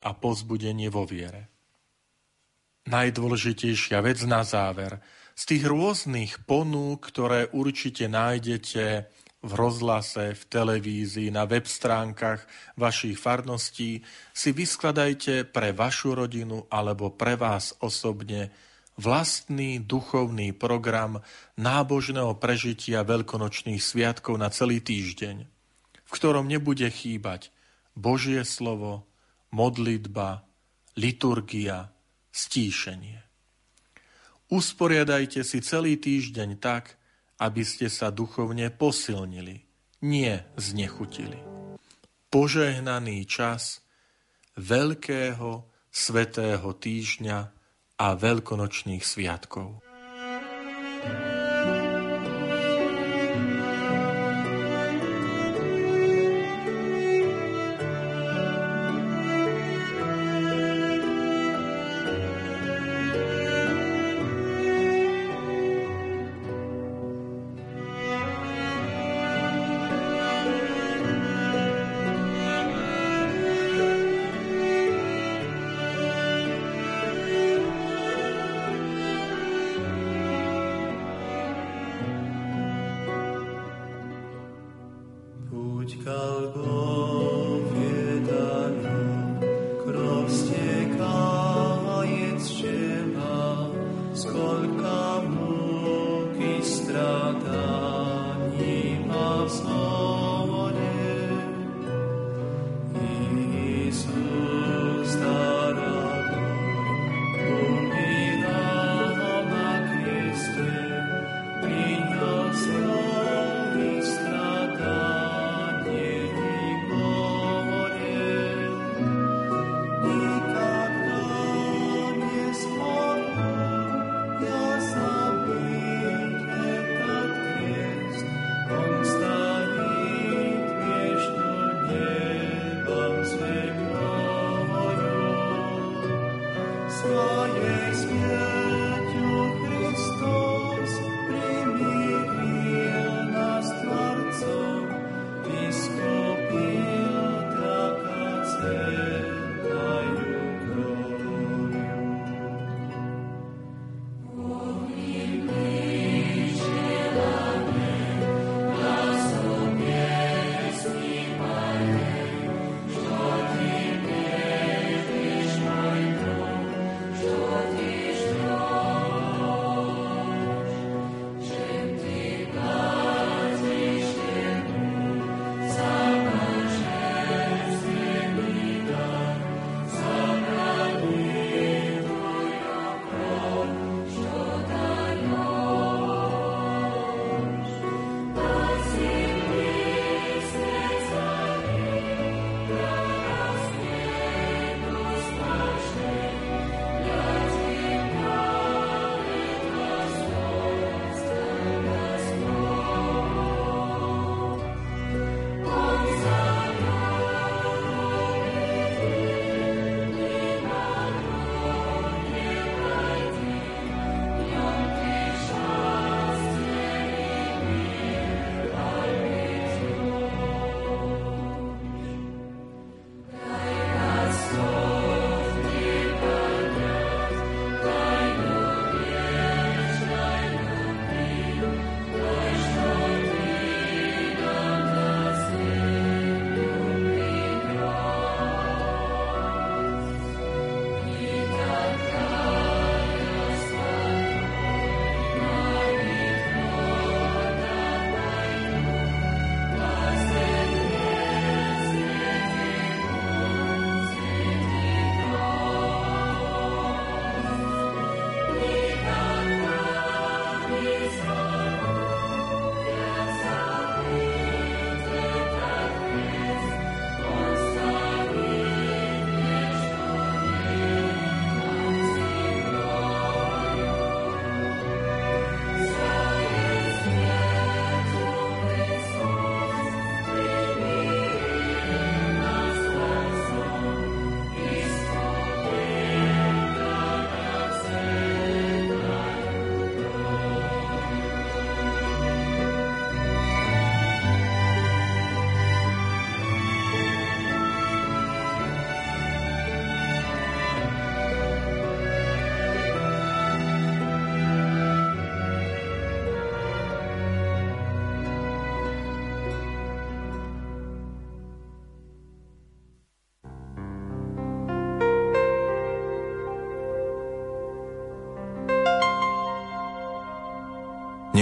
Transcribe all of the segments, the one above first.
a pozbudenie vo viere. Najdôležitejšia vec na záver. Z tých rôznych ponúk, ktoré určite nájdete v rozhlase, v televízii, na web stránkach vašich farností, si vyskladajte pre vašu rodinu alebo pre vás osobne vlastný duchovný program nábožného prežitia veľkonočných sviatkov na celý týždeň, v ktorom nebude chýbať Božie slovo, modlitba, liturgia, stíšenie. Usporiadajte si celý týždeň tak, aby ste sa duchovne posilnili, nie znechutili. Požehnaný čas veľkého svetého týždňa a veľkonočných sviatkov.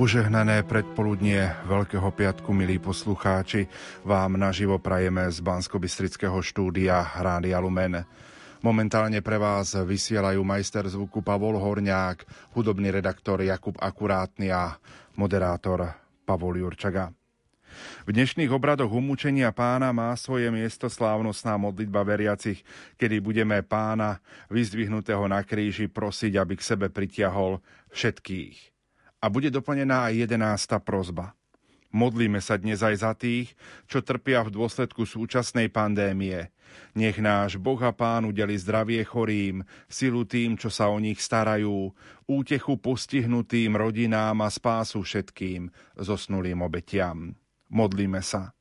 Požehnané predpoludnie Veľkého piatku, milí poslucháči, vám naživo prajeme z bansko štúdia Rádia Lumen. Momentálne pre vás vysielajú majster zvuku Pavol Horňák, hudobný redaktor Jakub Akurátny a moderátor Pavol Jurčaga. V dnešných obradoch umúčenia pána má svoje miesto slávnostná modlitba veriacich, kedy budeme pána vyzdvihnutého na kríži prosiť, aby k sebe pritiahol všetkých. A bude doplnená aj jedenásta prozba. Modlíme sa dnes aj za tých, čo trpia v dôsledku súčasnej pandémie. Nech náš Boh a Pán udeli zdravie chorým, silu tým, čo sa o nich starajú, útechu postihnutým rodinám a spásu všetkým zosnulým obetiam. Modlíme sa.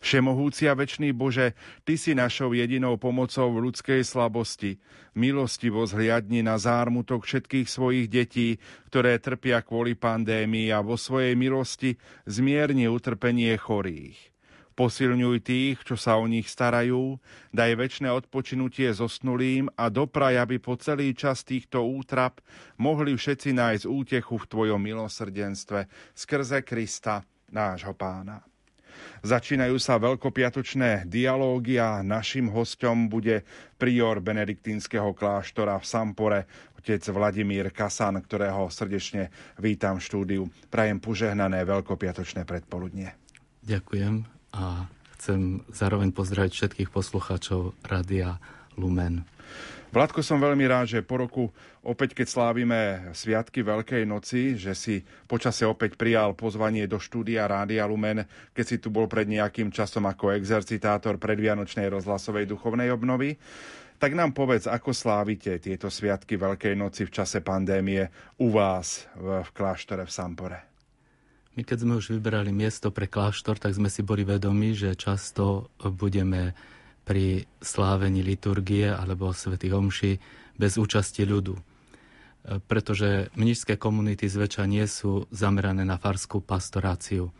Všemohúci a večný Bože, Ty si našou jedinou pomocou v ľudskej slabosti. Milostivo zhliadni na zármutok všetkých svojich detí, ktoré trpia kvôli pandémii a vo svojej milosti zmierni utrpenie chorých. Posilňuj tých, čo sa o nich starajú, daj väčšie odpočinutie zosnulým a dopraj, aby po celý čas týchto útrap mohli všetci nájsť útechu v Tvojom milosrdenstve skrze Krista, nášho pána. Začínajú sa veľkopiatočné dialógy a našim hostom bude prior benediktínskeho kláštora v Sampore, otec Vladimír Kasan, ktorého srdečne vítam v štúdiu. Prajem požehnané veľkopiatočné predpoludnie. Ďakujem a chcem zároveň pozdraviť všetkých poslucháčov Radia Lumen. Vládko, som veľmi rád, že po roku opäť, keď slávime Sviatky Veľkej noci, že si počase opäť prijal pozvanie do štúdia Rádia Lumen, keď si tu bol pred nejakým časom ako exercitátor predvianočnej rozhlasovej duchovnej obnovy. Tak nám povedz, ako slávite tieto Sviatky Veľkej noci v čase pandémie u vás v, kláštore v Sampore? My keď sme už vyberali miesto pre kláštor, tak sme si boli vedomi, že často budeme pri slávení liturgie alebo svätých omši bez účasti ľudu. E, pretože mnižské komunity zväčša nie sú zamerané na farskú pastoráciu.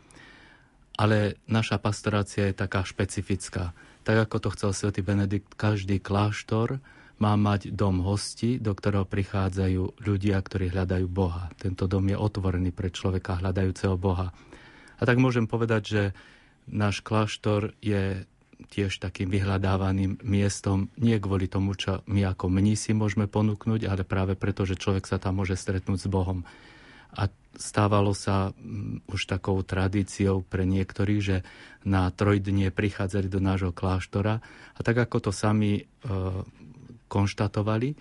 Ale naša pastorácia je taká špecifická. Tak ako to chcel svätý Benedikt, každý kláštor má mať dom hosti, do ktorého prichádzajú ľudia, ktorí hľadajú Boha. Tento dom je otvorený pre človeka hľadajúceho Boha. A tak môžem povedať, že náš kláštor je tiež takým vyhľadávaným miestom, nie kvôli tomu, čo my ako mnísi môžeme ponúknuť, ale práve preto, že človek sa tam môže stretnúť s Bohom. A stávalo sa mm, už takou tradíciou pre niektorých, že na trojdnie prichádzali do nášho kláštora a tak ako to sami e, konštatovali,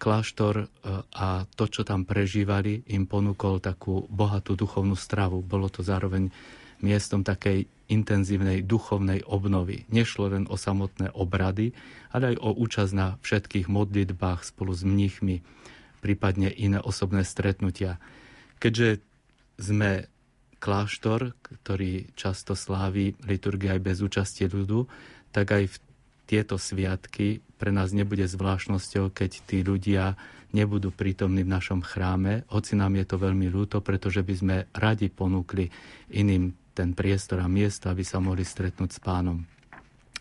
kláštor e, a to, čo tam prežívali, im ponúkol takú bohatú duchovnú stravu. Bolo to zároveň miestom takej intenzívnej duchovnej obnovy. Nešlo len o samotné obrady, ale aj o účasť na všetkých modlitbách spolu s mnichmi, prípadne iné osobné stretnutia. Keďže sme kláštor, ktorý často slávi liturgia aj bez účasti ľudu, tak aj v tieto sviatky pre nás nebude zvláštnosťou, keď tí ľudia nebudú prítomní v našom chráme, hoci nám je to veľmi ľúto, pretože by sme radi ponúkli iným ten priestor a miesto, aby sa mohli stretnúť s pánom.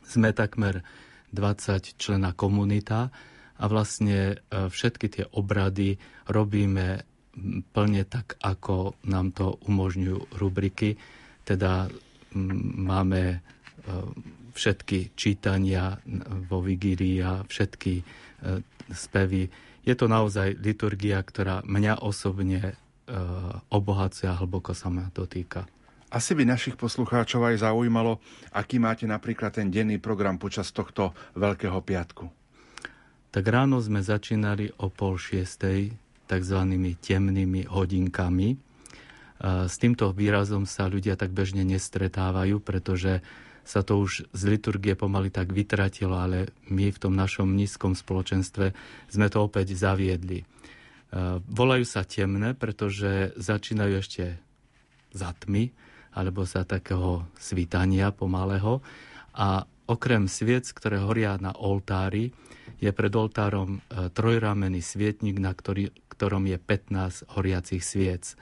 Sme takmer 20 člena komunita a vlastne e, všetky tie obrady robíme plne tak, ako nám to umožňujú rubriky. Teda máme e, všetky čítania vo vigírii a všetky e, spevy. Je to naozaj liturgia, ktorá mňa osobne obohacuje a hlboko sa ma dotýka. Asi by našich poslucháčov aj zaujímalo, aký máte napríklad ten denný program počas tohto Veľkého piatku. Tak ráno sme začínali o pol šiestej takzvanými temnými hodinkami. S týmto výrazom sa ľudia tak bežne nestretávajú, pretože sa to už z liturgie pomaly tak vytratilo, ale my v tom našom nízkom spoločenstve sme to opäť zaviedli. E, volajú sa temné, pretože začínajú ešte za tmy, alebo za takého svítania pomalého. A okrem sviec, ktoré horia na oltári, je pred oltárom e, trojramenný svietnik, na ktorý, ktorom je 15 horiacich sviec.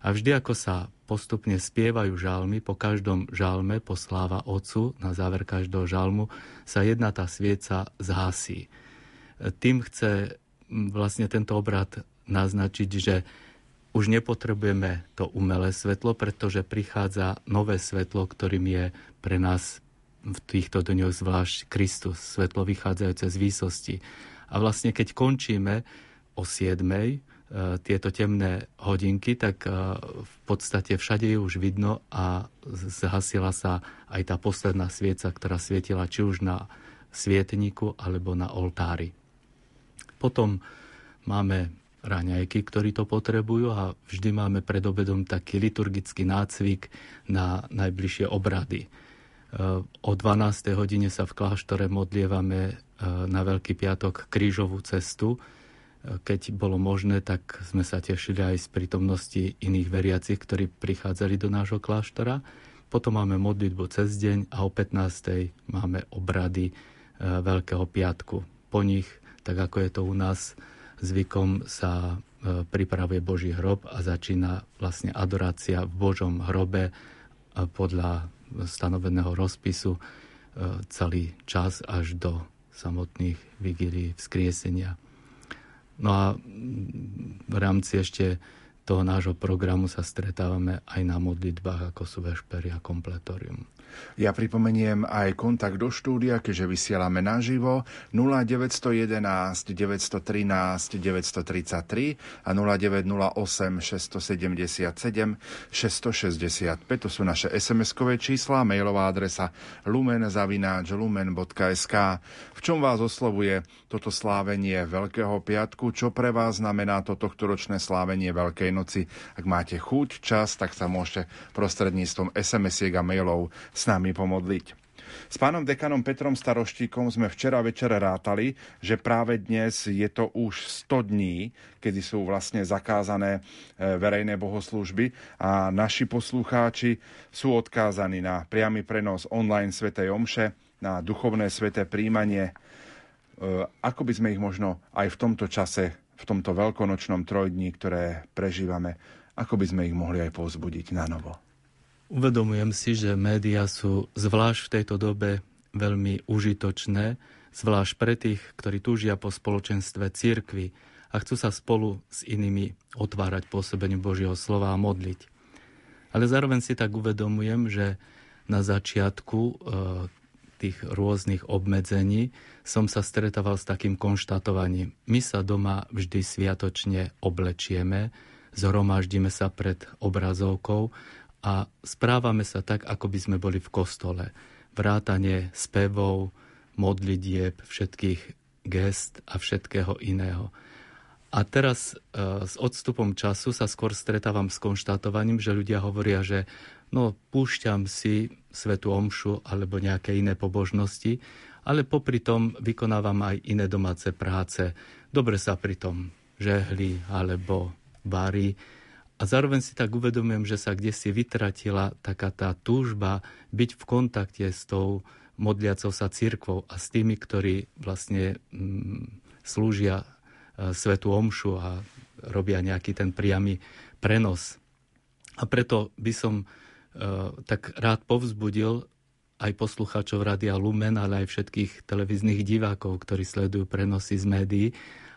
A vždy, ako sa postupne spievajú žalmy, po každom žalme posláva Otcu, na záver každého žalmu, sa jedna tá svieca zhasí. Tým chce vlastne tento obrad naznačiť, že už nepotrebujeme to umelé svetlo, pretože prichádza nové svetlo, ktorým je pre nás v týchto dňoch zvlášť Kristus, svetlo vychádzajúce z výsosti. A vlastne keď končíme o 7 E, tieto temné hodinky, tak e, v podstate všade je už vidno a zhasila sa aj tá posledná svieca, ktorá svietila či už na svietniku alebo na oltári. Potom máme raňajky, ktorí to potrebujú a vždy máme pred obedom taký liturgický nácvik na najbližšie obrady. E, o 12. hodine sa v kláštore modlievame na Veľký piatok krížovú cestu, keď bolo možné, tak sme sa tešili aj z prítomnosti iných veriacich, ktorí prichádzali do nášho kláštora. Potom máme modlitbu cez deň a o 15. máme obrady e, Veľkého piatku. Po nich, tak ako je to u nás zvykom, sa e, pripravuje Boží hrob a začína vlastne adorácia v Božom hrobe podľa stanoveného rozpisu e, celý čas až do samotných vigílií vzkriesenia. No a v rámci ešte toho nášho programu sa stretávame aj na modlitbách, ako sú vešpery a kompletorium. Ja pripomeniem aj kontakt do štúdia, keďže vysielame naživo 0911 913 933 a 0908 677 665. To sú naše SMS-kové čísla, mailová adresa lumen.lumen.sk. V čom vás oslovuje toto slávenie Veľkého piatku? Čo pre vás znamená to tohtoročné slávenie Veľkej noci? Ak máte chuť, čas, tak sa môžete prostredníctvom SMS-iek a mailov s nami pomodliť. S pánom dekanom Petrom Staroštíkom sme včera večer rátali, že práve dnes je to už 100 dní, kedy sú vlastne zakázané e, verejné bohoslúžby a naši poslucháči sú odkázaní na priamy prenos online Svetej Omše, na duchovné sveté príjmanie. E, ako by sme ich možno aj v tomto čase, v tomto veľkonočnom trojdní, ktoré prežívame, ako by sme ich mohli aj povzbudiť na novo? Uvedomujem si, že médiá sú zvlášť v tejto dobe veľmi užitočné, zvlášť pre tých, ktorí túžia po spoločenstve církvy a chcú sa spolu s inými otvárať pôsobením Božieho slova a modliť. Ale zároveň si tak uvedomujem, že na začiatku e, tých rôznych obmedzení som sa stretával s takým konštatovaním. My sa doma vždy sviatočne oblečieme, zhromaždíme sa pred obrazovkou a správame sa tak, ako by sme boli v kostole. Vrátanie spevov, modlitieb, všetkých gest a všetkého iného. A teraz e, s odstupom času sa skôr stretávam s konštatovaním, že ľudia hovoria, že no, púšťam si svetu omšu alebo nejaké iné pobožnosti, ale popri tom vykonávam aj iné domáce práce. Dobre sa pri tom žehli alebo varí a zároveň si tak uvedomujem, že sa kde si vytratila taká tá túžba byť v kontakte s tou modliacou sa církvou a s tými, ktorí vlastne mm, slúžia e, svetu omšu a robia nejaký ten priamy prenos. A preto by som e, tak rád povzbudil aj poslucháčov Radia Lumen, ale aj všetkých televíznych divákov, ktorí sledujú prenosy z médií,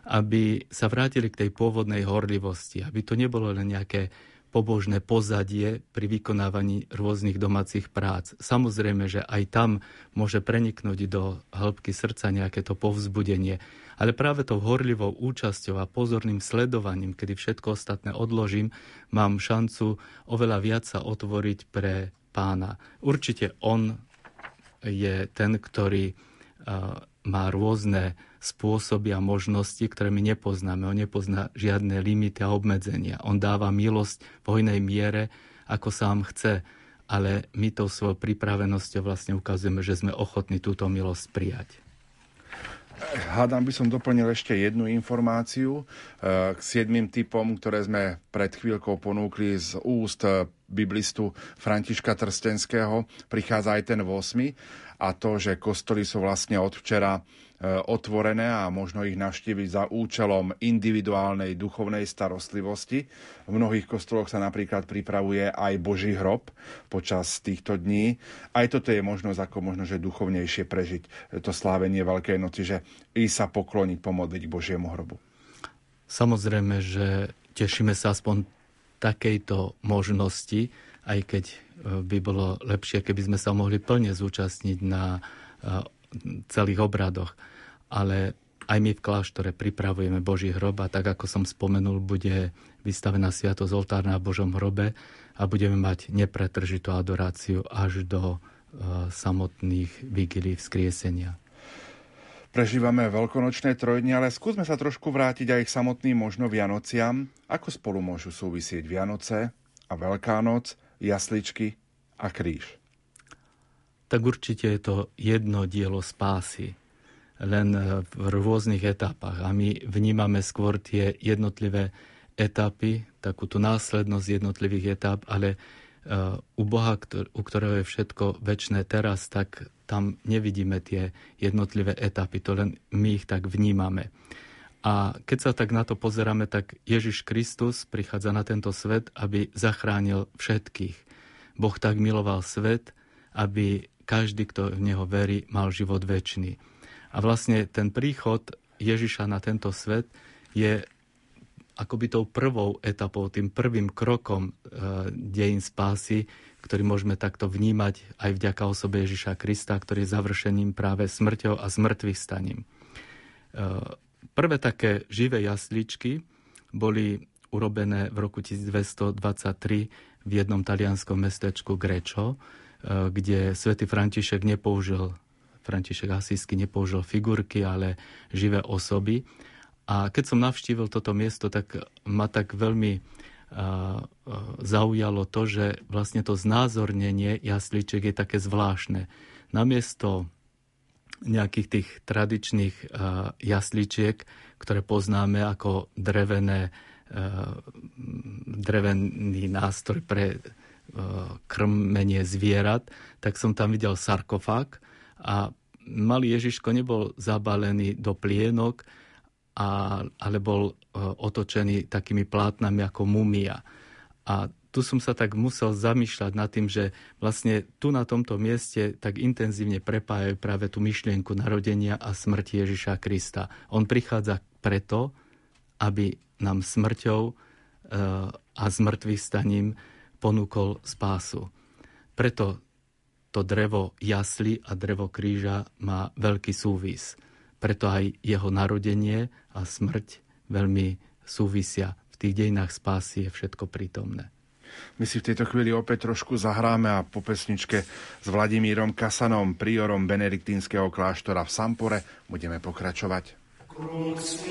aby sa vrátili k tej pôvodnej horlivosti, aby to nebolo len nejaké pobožné pozadie pri vykonávaní rôznych domácich prác. Samozrejme, že aj tam môže preniknúť do hĺbky srdca nejaké to povzbudenie, ale práve tou horlivou účasťou a pozorným sledovaním, kedy všetko ostatné odložím, mám šancu oveľa viac sa otvoriť pre pána. Určite on je ten, ktorý má rôzne spôsoby a možnosti, ktoré my nepoznáme. On nepozná žiadne limity a obmedzenia. On dáva milosť v hojnej miere, ako sám chce. Ale my tou svojou pripravenosťou vlastne ukazujeme, že sme ochotní túto milosť prijať. Hádam by som doplnil ešte jednu informáciu eh, k siedmým typom, ktoré sme pred chvíľkou ponúkli z úst biblistu Františka Trstenského. Prichádza aj ten 8. A to, že kostoly sú vlastne od včera E, otvorené a možno ich navštíviť za účelom individuálnej duchovnej starostlivosti. V mnohých kostoloch sa napríklad pripravuje aj Boží hrob počas týchto dní. Aj toto je možnosť, ako možno, že duchovnejšie prežiť to slávenie Veľkej noci, že i sa pokloniť, pomodliť k Božiemu hrobu. Samozrejme, že tešíme sa aspoň takejto možnosti, aj keď e, by bolo lepšie, keby sme sa mohli plne zúčastniť na e, celých obradoch ale aj my v kláštore pripravujeme Boží hrob a tak, ako som spomenul, bude vystavená sviatosť oltár na Božom hrobe a budeme mať nepretržitú adoráciu až do uh, samotných vigilí vzkriesenia. Prežívame veľkonočné trojdne, ale skúsme sa trošku vrátiť aj k samotným možno Vianociam. Ako spolu môžu súvisieť Vianoce a Veľká noc, jasličky a kríž? Tak určite je to jedno dielo spásy len v rôznych etapách a my vnímame skôr tie jednotlivé etapy, takú tú následnosť jednotlivých etap, ale u Boha, u ktorého je všetko väčšné teraz, tak tam nevidíme tie jednotlivé etapy, to len my ich tak vnímame. A keď sa tak na to pozeráme, tak Ježiš Kristus prichádza na tento svet, aby zachránil všetkých. Boh tak miloval svet, aby každý, kto v Neho verí, mal život väčší. A vlastne ten príchod Ježiša na tento svet je akoby tou prvou etapou, tým prvým krokom e, dejín spásy, ktorý môžeme takto vnímať aj vďaka osobe Ježiša Krista, ktorý je završením práve smrťou a zmrtvých staním. E, prvé také živé jasličky boli urobené v roku 1223 v jednom talianskom mestečku Grečo, e, kde svätý František nepoužil František Asisky nepoužil figurky, ale živé osoby. A keď som navštívil toto miesto, tak ma tak veľmi zaujalo to, že vlastne to znázornenie jasličiek je také zvláštne. Namiesto nejakých tých tradičných jasličiek, ktoré poznáme ako drevené, drevený nástroj pre krmenie zvierat, tak som tam videl sarkofág, a malý Ježiško nebol zabalený do plienok, a, ale bol e, otočený takými plátnami ako mumia. A tu som sa tak musel zamýšľať nad tým, že vlastne tu na tomto mieste tak intenzívne prepájajú práve tú myšlienku narodenia a smrti Ježiša Krista. On prichádza preto, aby nám smrťou e, a zmrtvých staním ponúkol spásu. Preto to drevo jasly a drevo kríža má veľký súvis. Preto aj jeho narodenie a smrť veľmi súvisia. V tých dejinách spásy je všetko prítomné. My si v tejto chvíli opäť trošku zahráme a po pesničke s Vladimírom Kasanom, priorom benediktínskeho kláštora v Sampore, budeme pokračovať. Krux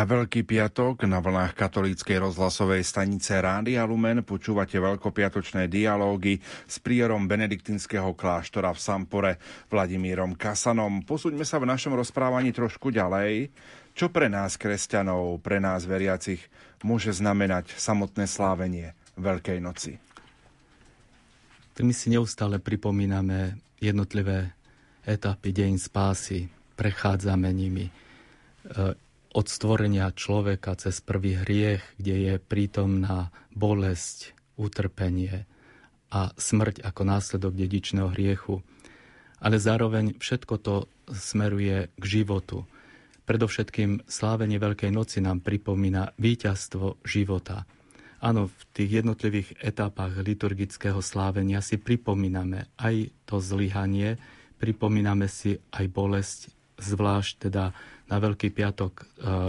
Na Veľký piatok na vlnách katolíckej rozhlasovej stanice Rádia Lumen počúvate veľkopiatočné dialógy s prierom benediktinského kláštora v Sampore Vladimírom Kasanom. Posúďme sa v našom rozprávaní trošku ďalej. Čo pre nás, kresťanov, pre nás veriacich, môže znamenať samotné slávenie Veľkej noci? My si neustále pripomíname jednotlivé etapy deň spásy, prechádzame nimi e, od stvorenia človeka cez prvý hriech, kde je prítomná bolesť, utrpenie a smrť ako následok dedičného hriechu. Ale zároveň všetko to smeruje k životu. Predovšetkým slávenie Veľkej noci nám pripomína víťazstvo života. Áno, v tých jednotlivých etapách liturgického slávenia si pripomíname aj to zlyhanie, pripomíname si aj bolesť, zvlášť teda na Veľký piatok e,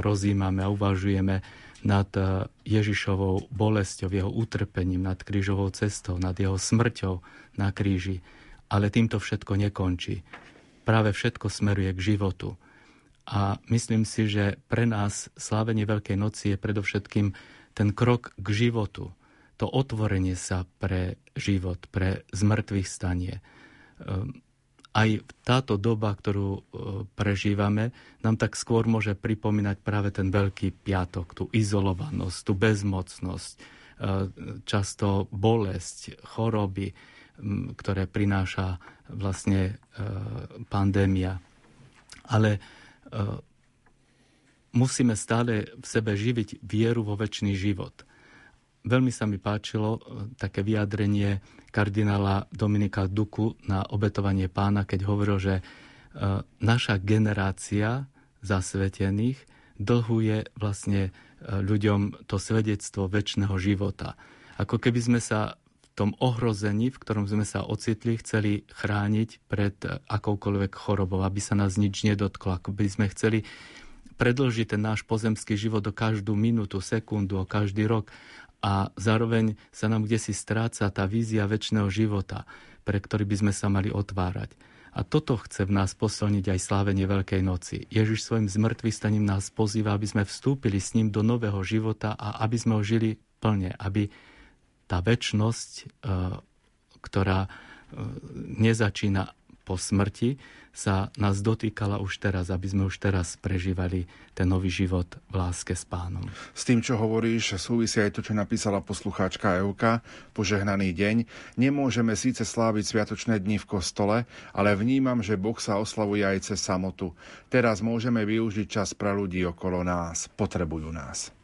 rozímame a uvažujeme nad e, Ježišovou bolesťou, jeho utrpením, nad krížovou cestou, nad jeho smrťou na kríži. Ale týmto všetko nekončí. Práve všetko smeruje k životu. A myslím si, že pre nás slávenie Veľkej noci je predovšetkým ten krok k životu. To otvorenie sa pre život, pre zmrtvých stanie. Aj táto doba, ktorú e, prežívame, nám tak skôr môže pripomínať práve ten veľký piatok, tú izolovanosť, tú bezmocnosť, e, často bolesť, choroby, ktoré prináša vlastne e, pandémia. Ale musíme stále v sebe živiť vieru vo väčší život – Veľmi sa mi páčilo také vyjadrenie kardinála Dominika Duku na obetovanie pána, keď hovoril, že e, naša generácia zasvetených dlhuje vlastne e, ľuďom to svedectvo väčšného života. Ako keby sme sa v tom ohrození, v ktorom sme sa ocitli, chceli chrániť pred akoukoľvek chorobou, aby sa nás nič nedotklo. Ako by sme chceli predlžiť ten náš pozemský život o každú minútu, sekundu, o každý rok a zároveň sa nám kde si stráca tá vízia väčšného života, pre ktorý by sme sa mali otvárať. A toto chce v nás posilniť aj slávenie Veľkej noci. Ježiš svojim zmrtvých staním nás pozýva, aby sme vstúpili s ním do nového života a aby sme ho žili plne, aby tá väčnosť, e, ktorá e, nezačína po smrti, sa nás dotýkala už teraz, aby sme už teraz prežívali ten nový život v láske s pánom. S tým, čo hovoríš, súvisí aj to, čo napísala poslucháčka Euka, požehnaný deň. Nemôžeme síce sláviť sviatočné dni v kostole, ale vnímam, že Boh sa oslavuje aj cez samotu. Teraz môžeme využiť čas pre ľudí okolo nás, potrebujú nás.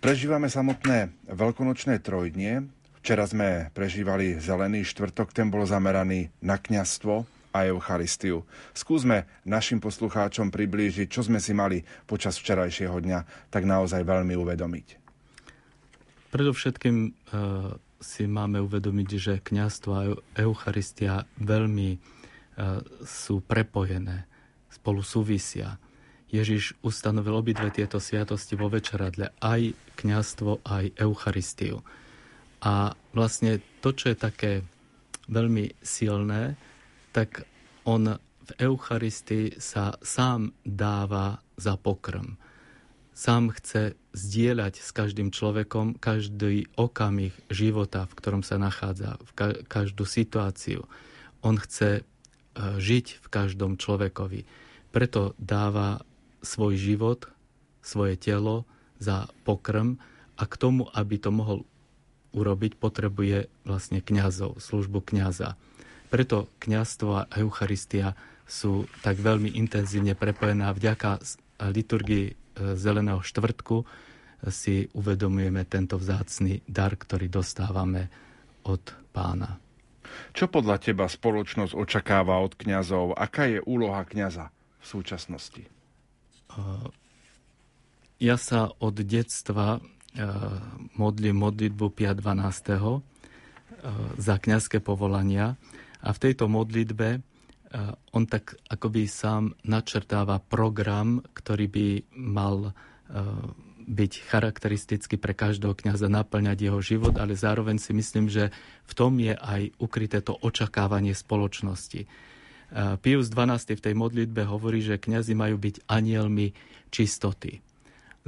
Prežívame samotné veľkonočné trojdnie, Včera sme prežívali zelený štvrtok, ten bol zameraný na kňastvo a Eucharistiu. Skúsme našim poslucháčom priblížiť, čo sme si mali počas včerajšieho dňa tak naozaj veľmi uvedomiť. Predovšetkým e, si máme uvedomiť, že kňastvo a Eucharistia veľmi e, sú prepojené, spolu súvisia. Ježiš ustanovil obidve tieto sviatosti vo večeradle, aj kňastvo, aj Eucharistiu. A vlastne to, čo je také veľmi silné, tak on v Eucharistii sa sám dáva za pokrm. Sám chce zdieľať s každým človekom každý okamih života, v ktorom sa nachádza, v každú situáciu. On chce e, žiť v každom človekovi. Preto dáva svoj život, svoje telo za pokrm a k tomu, aby to mohol urobiť, potrebuje vlastne kňazov, službu kňaza. Preto kňazstvo a Eucharistia sú tak veľmi intenzívne prepojené a vďaka liturgii e, Zeleného štvrtku si uvedomujeme tento vzácný dar, ktorý dostávame od pána. Čo podľa teba spoločnosť očakáva od kňazov? Aká je úloha kňaza v súčasnosti? E, ja sa od detstva E, modlím modlitbu 5.12. E, za kňazské povolania a v tejto modlitbe e, on tak akoby sám načrtáva program, ktorý by mal byť charakteristický pre každého kňaza, naplňať jeho život, ale zároveň si myslím, že v tom je aj ukryté to očakávanie spoločnosti. Pius XII v tej modlitbe hovorí, že kňazi majú byť anielmi čistoty.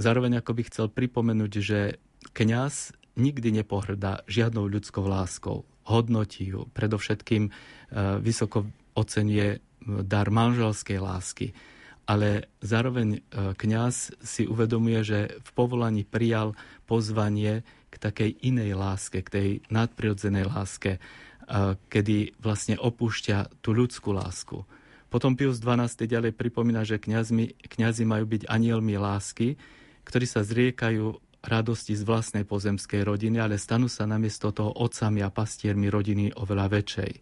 Zároveň ako by chcel pripomenúť, že kňaz nikdy nepohrdá žiadnou ľudskou láskou. Hodnotí ju. Predovšetkým vysoko ocenie dar manželskej lásky ale zároveň e, kňaz si uvedomuje, že v povolaní prijal pozvanie k takej inej láske, k tej nadprirodzenej láske, e, kedy vlastne opúšťa tú ľudskú lásku. Potom Pius XII ďalej pripomína, že kňazi majú byť anielmi lásky, ktorí sa zriekajú radosti z vlastnej pozemskej rodiny, ale stanú sa namiesto toho otcami a pastiermi rodiny oveľa väčšej.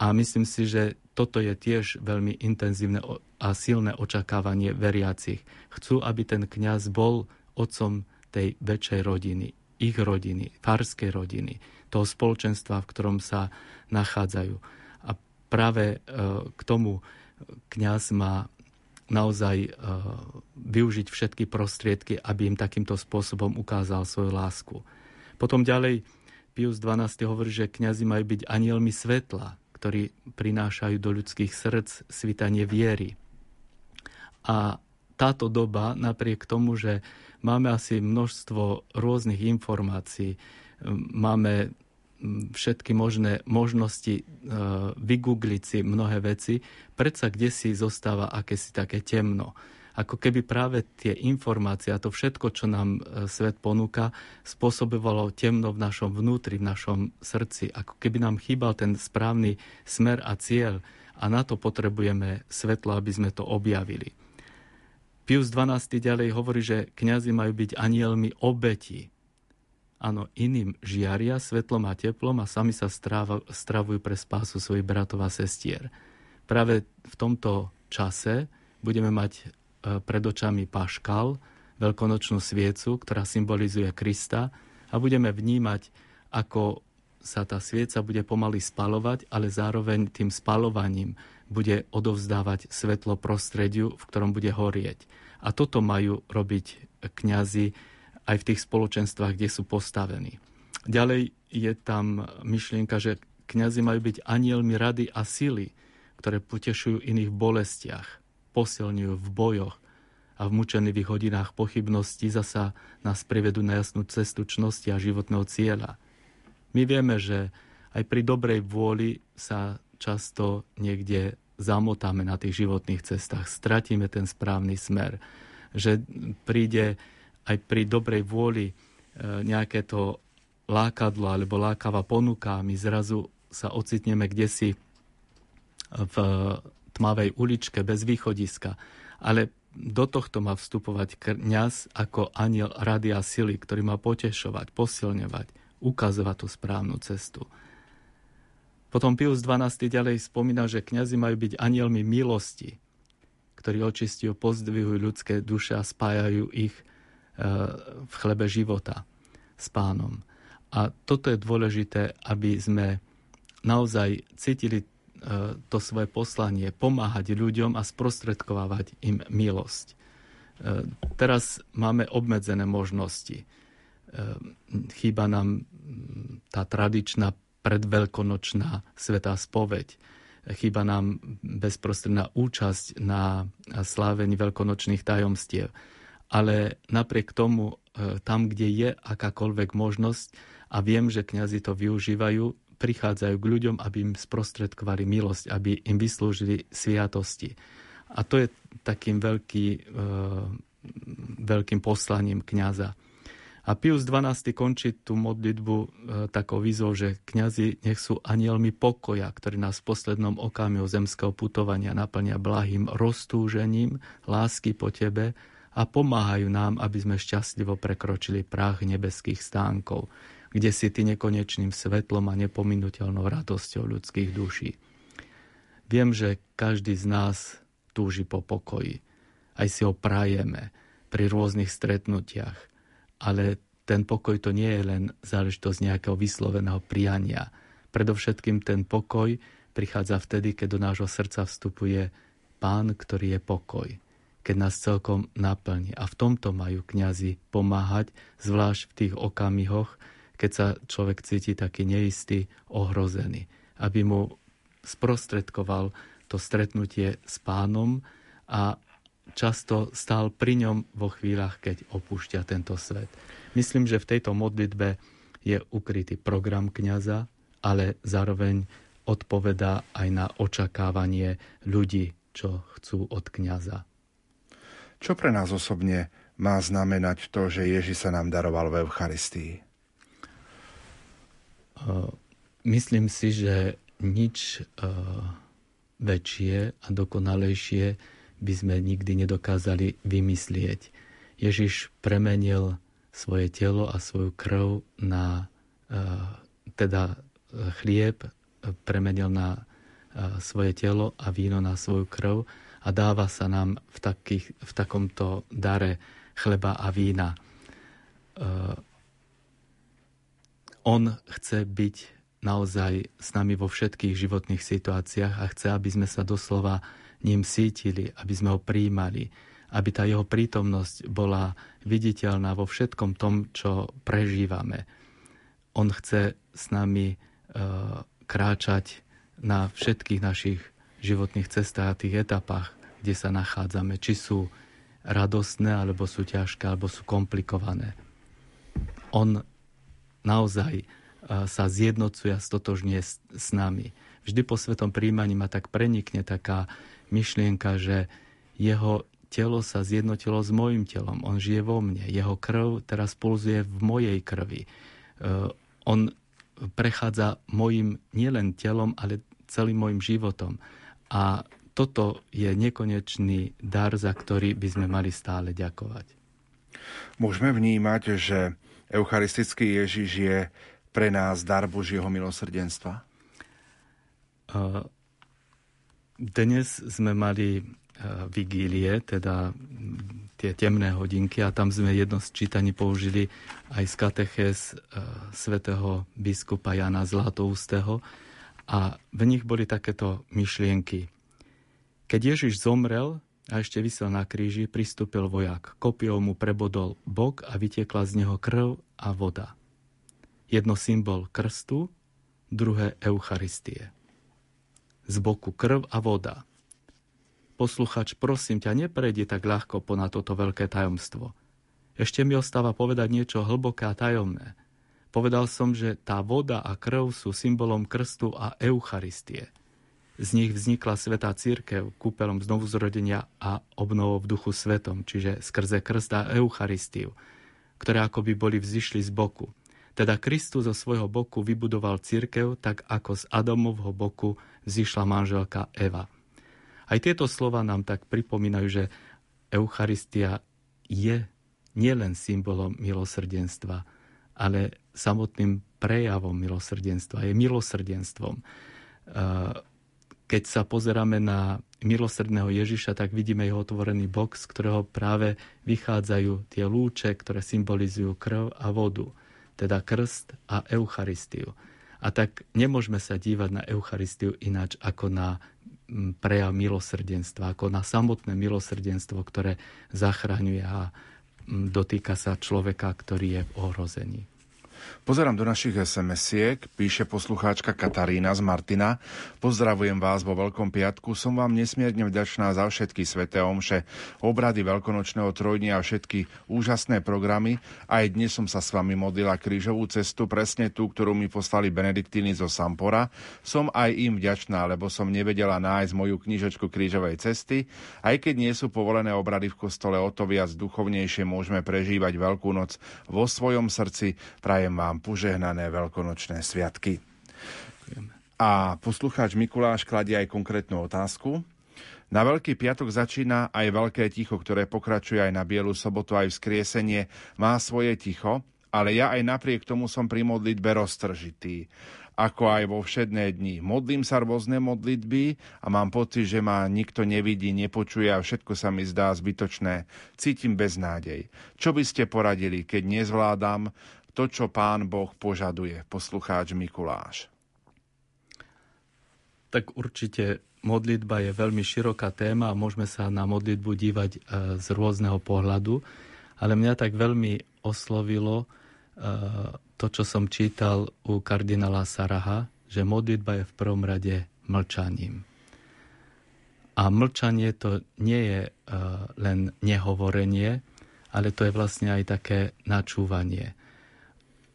A myslím si, že toto je tiež veľmi intenzívne a silné očakávanie veriacich. Chcú, aby ten kňaz bol otcom tej väčšej rodiny, ich rodiny, farskej rodiny, toho spoločenstva, v ktorom sa nachádzajú. A práve e, k tomu kňaz má naozaj e, využiť všetky prostriedky, aby im takýmto spôsobom ukázal svoju lásku. Potom ďalej Pius XII hovorí, že kňazi majú byť anielmi svetla, ktorí prinášajú do ľudských srdc svitanie viery. A táto doba, napriek tomu, že máme asi množstvo rôznych informácií, máme všetky možné možnosti e, vygoogliť si mnohé veci, predsa kde si zostáva akési také temno ako keby práve tie informácie a to všetko, čo nám e, svet ponúka, spôsobovalo temno v našom vnútri, v našom srdci. Ako keby nám chýbal ten správny smer a cieľ a na to potrebujeme svetlo, aby sme to objavili. Pius XII ďalej hovorí, že kňazi majú byť anielmi obeti. Áno, iným žiaria svetlom a teplom a sami sa stravujú pre spásu svojich bratov a sestier. Práve v tomto čase budeme mať E, pred očami paškal, veľkonočnú sviecu, ktorá symbolizuje Krista a budeme vnímať, ako sa tá svieca bude pomaly spalovať, ale zároveň tým spalovaním bude odovzdávať svetlo prostrediu, v ktorom bude horieť. A toto majú robiť kňazi aj v tých spoločenstvách, kde sú postavení. Ďalej je tam myšlienka, že kňazi majú byť anielmi rady a sily, ktoré potešujú iných v bolestiach posilňujú v bojoch a v mučenlivých hodinách pochybnosti zasa nás privedú na jasnú cestu čnosti a životného cieľa. My vieme, že aj pri dobrej vôli sa často niekde zamotáme na tých životných cestách, stratíme ten správny smer, že príde aj pri dobrej vôli e, nejaké to lákadlo alebo lákavá ponuka a my zrazu sa ocitneme kde si v tmavej uličke bez východiska. Ale do tohto má vstupovať kňaz ako aniel rady a sily, ktorý má potešovať, posilňovať, ukazovať tú správnu cestu. Potom Pius XII ďalej spomína, že kňazi majú byť anielmi milosti, ktorí očistujú, pozdvihujú ľudské duše a spájajú ich v chlebe života s pánom. A toto je dôležité, aby sme naozaj cítili E, to svoje poslanie, pomáhať ľuďom a sprostredkovávať im milosť. E, teraz máme obmedzené možnosti. Chýba nám tá tradičná predveľkonočná svetá spoveď. Chýba nám bezprostredná účasť na slávení veľkonočných tajomstiev. Ale napriek tomu, tam, kde je akákoľvek možnosť, a viem, že kňazi to využívajú, prichádzajú k ľuďom, aby im sprostredkovali milosť, aby im vyslúžili sviatosti. A to je takým veľký, e, veľkým poslaním kňaza. A Pius XII končí tú modlitbu e, takou výzvou, že kňazi nech sú anielmi pokoja, ktorí nás v poslednom okamihu zemského putovania naplnia blahým roztúžením, lásky po tebe a pomáhajú nám, aby sme šťastlivo prekročili prach nebeských stánkov kde si ty nekonečným svetlom a nepominuteľnou radosťou ľudských duší. Viem, že každý z nás túži po pokoji. Aj si ho prajeme pri rôznych stretnutiach. Ale ten pokoj to nie je len záležitosť nejakého vysloveného priania. Predovšetkým ten pokoj prichádza vtedy, keď do nášho srdca vstupuje Pán, ktorý je pokoj keď nás celkom naplní. A v tomto majú kňazi pomáhať, zvlášť v tých okamihoch, keď sa človek cíti taký neistý, ohrozený. Aby mu sprostredkoval to stretnutie s pánom a často stál pri ňom vo chvíľach, keď opúšťa tento svet. Myslím, že v tejto modlitbe je ukrytý program kňaza, ale zároveň odpovedá aj na očakávanie ľudí, čo chcú od kňaza. Čo pre nás osobne má znamenať to, že Ježiš sa nám daroval v Eucharistii? Myslím si, že nič väčšie a dokonalejšie by sme nikdy nedokázali vymyslieť. Ježiš premenil svoje telo a svoju krv na teda chlieb premenil na svoje telo a víno na svoju krv a dáva sa nám v, takých, v takomto dare chleba a vína. On chce byť naozaj s nami vo všetkých životných situáciách a chce, aby sme sa doslova ním cítili, aby sme ho príjmali, aby tá jeho prítomnosť bola viditeľná vo všetkom tom, čo prežívame. On chce s nami uh, kráčať na všetkých našich životných cestách a tých etapách, kde sa nachádzame, či sú radostné, alebo sú ťažké, alebo sú komplikované. On naozaj sa zjednocuje a stotožne s, s nami. Vždy po svetom príjmaní ma tak prenikne taká myšlienka, že jeho telo sa zjednotilo s mojim telom. On žije vo mne. Jeho krv teraz pulzuje v mojej krvi. E, on prechádza mojim nielen telom, ale celým mojim životom. A toto je nekonečný dar, za ktorý by sme mali stále ďakovať. Môžeme vnímať, že eucharistický Ježiš je pre nás dar Božieho milosrdenstva? Dnes sme mali vigílie, teda tie temné hodinky a tam sme jedno z čítaní použili aj z katechez svätého biskupa Jana Zlatoustého a v nich boli takéto myšlienky. Keď Ježiš zomrel a ešte vysel na kríži, pristúpil vojak. Kopiou mu prebodol bok a vytiekla z neho krv a voda. Jedno symbol krstu, druhé Eucharistie. Z boku krv a voda. Posluchač, prosím ťa, neprejdi tak ľahko po na toto veľké tajomstvo. Ešte mi ostáva povedať niečo hlboké a tajomné. Povedal som, že tá voda a krv sú symbolom krstu a Eucharistie. Z nich vznikla Svetá církev kúpelom znovuzrodenia a obnovou v duchu svetom, čiže skrze krst a Eucharistiu, ktoré akoby boli vzýšli z boku. Teda Kristus zo svojho boku vybudoval církev, tak ako z Adamovho boku zišla manželka Eva. Aj tieto slova nám tak pripomínajú, že Eucharistia je nielen symbolom milosrdenstva, ale samotným prejavom milosrdenstva, je milosrdenstvom. Keď sa pozeráme na milosrdného Ježiša, tak vidíme jeho otvorený bok, z ktorého práve vychádzajú tie lúče, ktoré symbolizujú krv a vodu teda krst a Eucharistiu. A tak nemôžeme sa dívať na Eucharistiu ináč ako na prejav milosrdenstva, ako na samotné milosrdenstvo, ktoré zachraňuje a dotýka sa človeka, ktorý je v ohrození. Pozerám do našich SMS-iek, píše poslucháčka Katarína z Martina. Pozdravujem vás vo Veľkom piatku. Som vám nesmierne vďačná za všetky sveté omše, obrady Veľkonočného trojdnia a všetky úžasné programy. Aj dnes som sa s vami modlila krížovú cestu, presne tú, ktorú mi poslali Benediktíny zo Sampora. Som aj im vďačná, lebo som nevedela nájsť moju knižočku krížovej cesty. Aj keď nie sú povolené obrady v kostole, o to viac duchovnejšie môžeme prežívať Veľkú noc vo svojom srdci. Prajem vám požehnané veľkonočné sviatky. A poslucháč Mikuláš kladie aj konkrétnu otázku. Na Veľký piatok začína aj Veľké ticho, ktoré pokračuje aj na Bielu sobotu, aj vzkriesenie, má svoje ticho, ale ja aj napriek tomu som pri modlitbe roztržitý ako aj vo všedné dni. Modlím sa rôzne modlitby a mám pocit, že ma nikto nevidí, nepočuje a všetko sa mi zdá zbytočné. Cítim beznádej. Čo by ste poradili, keď nezvládam to, čo pán Boh požaduje, poslucháč Mikuláš? Tak určite modlitba je veľmi široká téma a môžeme sa na modlitbu dívať e, z rôzneho pohľadu, ale mňa tak veľmi oslovilo e, to, čo som čítal u kardinála Saraha, že modlitba je v prvom rade mlčaním. A mlčanie to nie je uh, len nehovorenie, ale to je vlastne aj také načúvanie.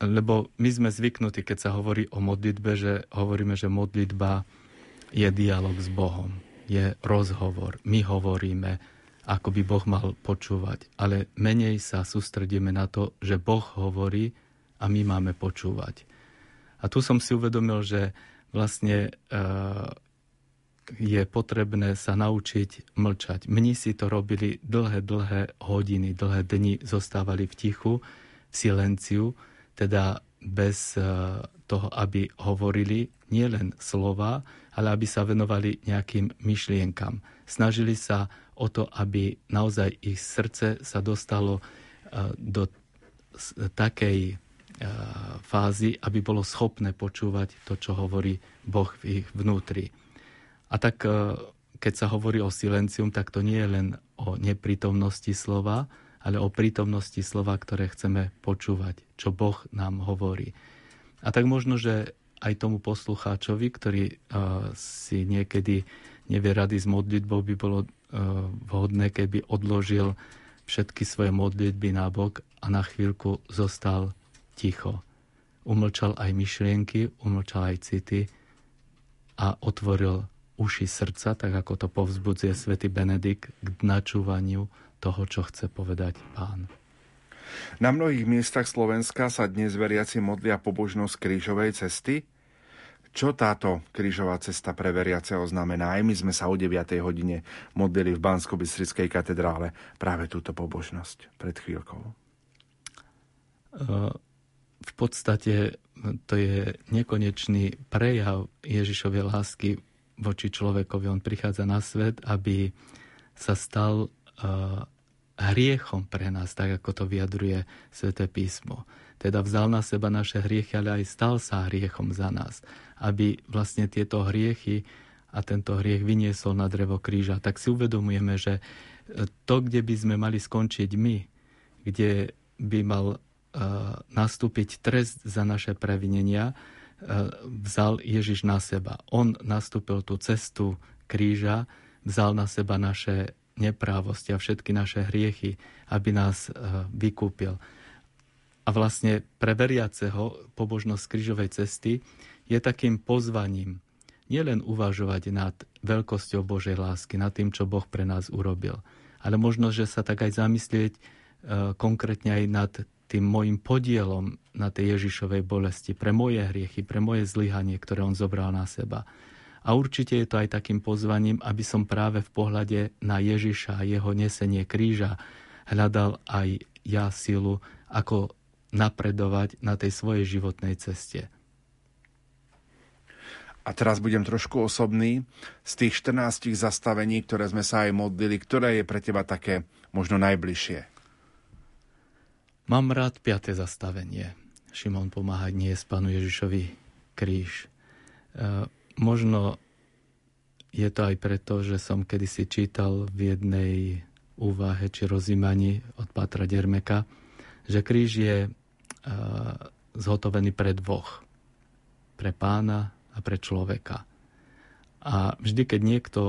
Lebo my sme zvyknutí, keď sa hovorí o modlitbe, že hovoríme, že modlitba je dialog s Bohom, je rozhovor. My hovoríme, ako by Boh mal počúvať. Ale menej sa sústredíme na to, že Boh hovorí a my máme počúvať. A tu som si uvedomil, že vlastne uh, je potrebné sa naučiť mlčať. Mni si to robili dlhé, dlhé hodiny, dlhé dni, zostávali v tichu, v silenciu, teda bez e, toho, aby hovorili nielen slova, ale aby sa venovali nejakým myšlienkam. Snažili sa o to, aby naozaj ich srdce sa dostalo e, do takej e, fázy, aby bolo schopné počúvať to, čo hovorí Boh v ich vnútri. A tak keď sa hovorí o silencium, tak to nie je len o neprítomnosti slova, ale o prítomnosti slova, ktoré chceme počúvať, čo Boh nám hovorí. A tak možno, že aj tomu poslucháčovi, ktorý uh, si niekedy nevie rady s modlitbou, by bolo uh, vhodné, keby odložil všetky svoje modlitby na bok a na chvíľku zostal ticho. Umlčal aj myšlienky, umlčal aj city a otvoril uši srdca, tak ako to povzbudzuje svätý Benedikt k načúvaniu toho, čo chce povedať pán. Na mnohých miestach Slovenska sa dnes veriaci modlia pobožnosť krížovej cesty. Čo táto krížová cesta pre veriaceho znamená? Aj my sme sa o 9. hodine modlili v bansko katedrále práve túto pobožnosť pred chvíľkou. V podstate to je nekonečný prejav Ježišovej lásky voči človekovi. On prichádza na svet, aby sa stal hriechom pre nás, tak ako to vyjadruje Sveté písmo. Teda vzal na seba naše hriechy, ale aj stal sa hriechom za nás. Aby vlastne tieto hriechy a tento hriech vyniesol na drevo kríža. Tak si uvedomujeme, že to, kde by sme mali skončiť my, kde by mal uh, nastúpiť trest za naše previnenia, E, vzal Ježiš na seba. On nastúpil tú cestu kríža, vzal na seba naše neprávosti a všetky naše hriechy, aby nás e, vykúpil. A vlastne pre veriaceho pobožnosť krížovej cesty je takým pozvaním nielen uvažovať nad veľkosťou Božej lásky, nad tým, čo Boh pre nás urobil, ale možno, že sa tak aj zamyslieť e, konkrétne aj nad tým môjim podielom na tej Ježišovej bolesti, pre moje hriechy, pre moje zlyhanie, ktoré on zobral na seba. A určite je to aj takým pozvaním, aby som práve v pohľade na Ježiša a jeho nesenie kríža hľadal aj ja silu, ako napredovať na tej svojej životnej ceste. A teraz budem trošku osobný. Z tých 14 zastavení, ktoré sme sa aj modlili, ktoré je pre teba také možno najbližšie? Mám rád piaté zastavenie. Šimon pomáha nie z Pánu Ježišovi kríž. E, možno je to aj preto, že som kedysi čítal v jednej úvahe či rozímaní od Pátra Dermeka, že kríž je e, zhotovený pre dvoch. Pre pána a pre človeka. A vždy, keď niekto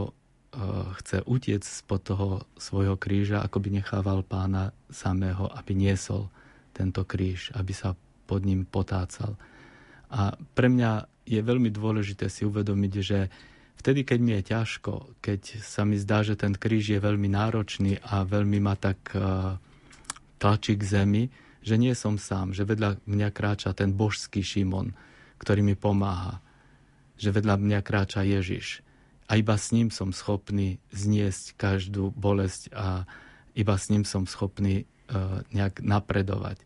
Eh, chce utiec spod toho svojho kríža, ako by nechával pána samého, aby niesol tento kríž, aby sa pod ním potácal. A pre mňa je veľmi dôležité si uvedomiť, že vtedy, keď mi je ťažko, keď sa mi zdá, že ten kríž je veľmi náročný a veľmi ma tak uh, tlačí k zemi, že nie som sám, že vedľa mňa kráča ten božský Šimon, ktorý mi pomáha, že vedľa mňa kráča Ježiš, a iba s ním som schopný zniesť každú bolesť a iba s ním som schopný uh, nejak napredovať.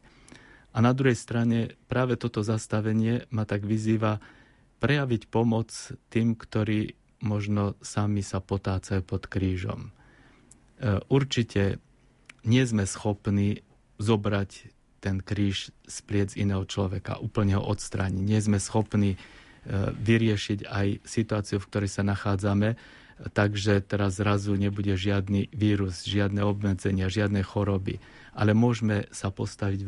A na druhej strane práve toto zastavenie ma tak vyzýva prejaviť pomoc tým, ktorí možno sami sa potácajú pod krížom. Uh, určite nie sme schopní zobrať ten kríž z pliec iného človeka, úplne ho odstrániť. Nie sme schopní E, vyriešiť aj situáciu, v ktorej sa nachádzame, takže teraz zrazu nebude žiadny vírus, žiadne obmedzenia, žiadne choroby. Ale môžeme sa postaviť